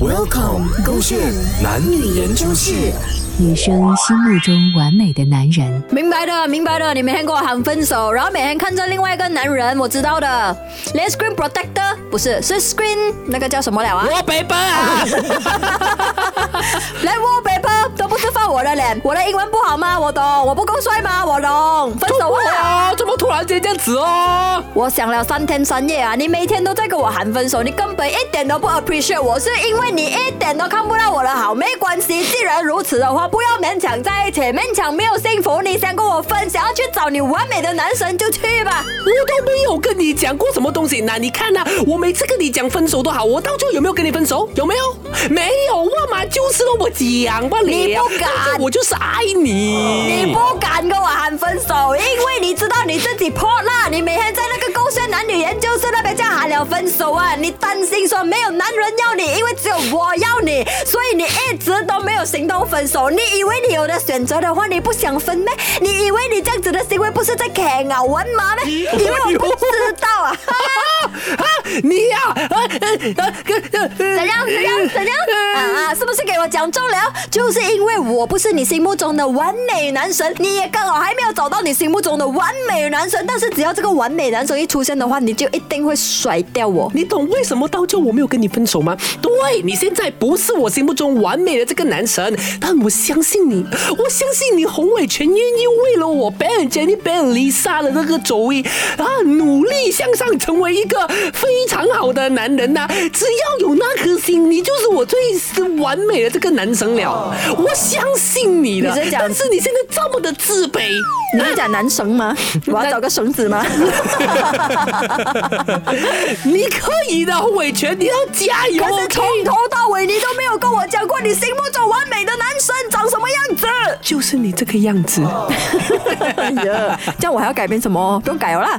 Welcome，勾线男女研究室。女生心目中完美的男人，明白的，明白的。你每天跟我喊分手，然后每天看着另外一个男人，我知道的。连 screen protector 不是，是 screen 那个叫什么了啊？我北北啊！来 wallpaper 我的脸，我的英文不好吗？我懂，我不够帅吗？我懂。分手啊！怎么突然间这样子哦？我想了三天三夜啊！你每天都在跟我喊分手，你根本一点都不 appreciate 我，是因为你一点都看不到我的好。没关系，既然如此的话。不要勉强在一起，勉强没有幸福。你想跟我分，想要去找你完美的男神就去吧。我都没有跟你讲过什么东西，那你看呐，我每次跟你讲分手都好，我到最后有没有跟你分手？有没有？没有，我嘛就是我讲吧，你不敢，我就是爱你。你不敢跟我喊分手，因为你知道你自己破烂，你每天在那个勾选男女研究室那边叫喊了分手啊，你担心说没有男人要你，因为只有我要你，所以你一直都没有行动分手。你以为你有的选择的话，你不想分咩？你以为你这样子的行为不是在啃咬文吗？咩？以为我不知道啊！啊，你呀，怎样怎样怎样啊？是不是给我讲中了？就是因为我不是你心目中的完美男神，你也刚好还没有找到你心目中的完美男神。但是只要这个完美男神一出现的话，你就一定会甩掉我。你懂为什么到最后我没有跟你分手吗？对你现在不是我心目中完美的这个男神，但我。相信你，我相信你，洪伟全愿意为了我，Ben Jenny Ben Lisa 的那个周易啊，努力向上，成为一个非常好的男人呐！只要有那颗心，你就是我最是完美的这个男神了。我相信你的，但是你现在这么的自卑，你在讲男神吗？我要找个绳子吗？你可以的，洪伟全，你要加油！可是从头到尾，你都没有跟我讲过你心目中完美的男神。长什么样子？就是你这个样子。哎呀，这样我还要改变什么？不用改了啦。